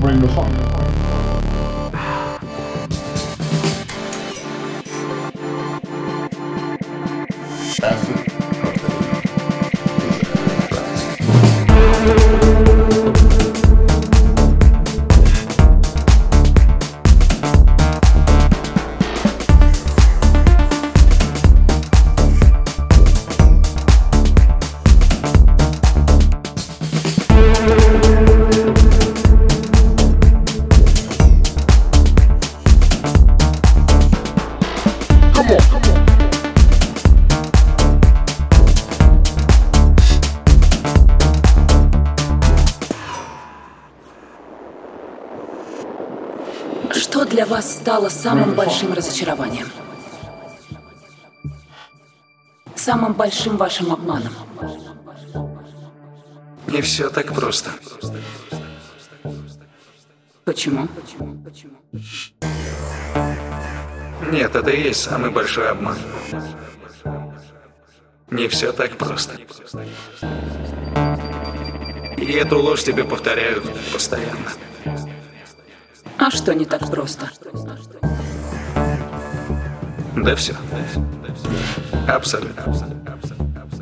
Bring the funk. Вас стало самым большим разочарованием? Самым большим вашим обманом? Не все так просто. Почему? Нет, это и есть самый большой обман. Не все так просто. И эту ложь тебе повторяют постоянно. А что не так просто? Да все. Абсолютно.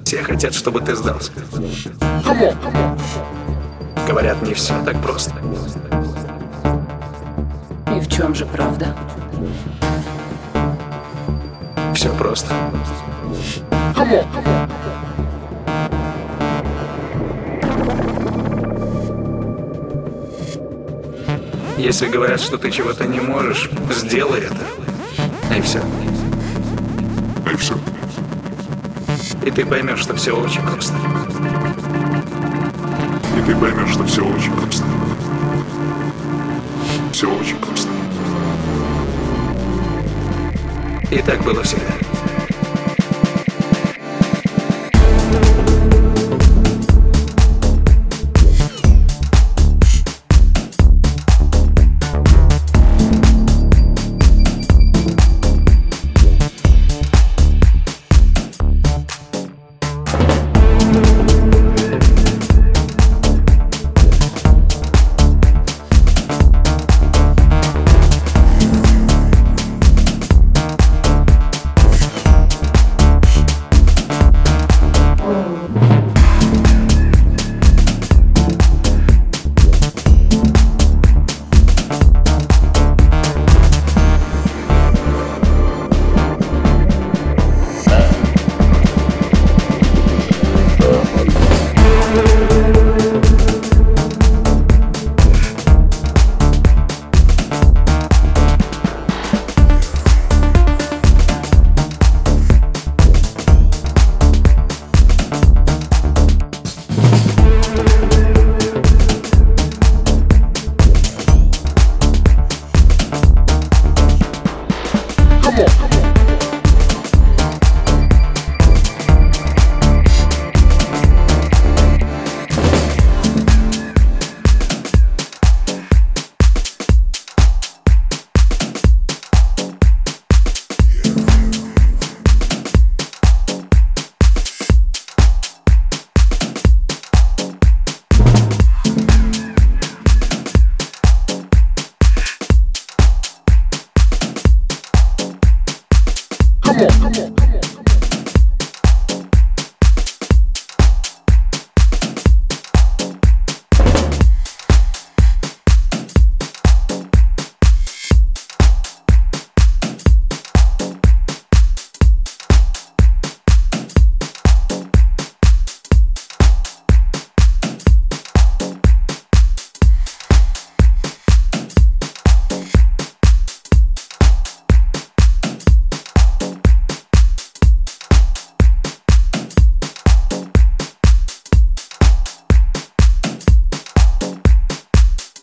Все хотят, чтобы ты сдался. Говорят, не все так просто. И в чем же правда? Все просто. Come on, Если говорят, что ты чего-то не можешь, сделай это. И все. И все. И ты поймешь, что все очень просто. И ты поймешь, что все очень просто. Все очень просто. И так было всегда. Come on, come on.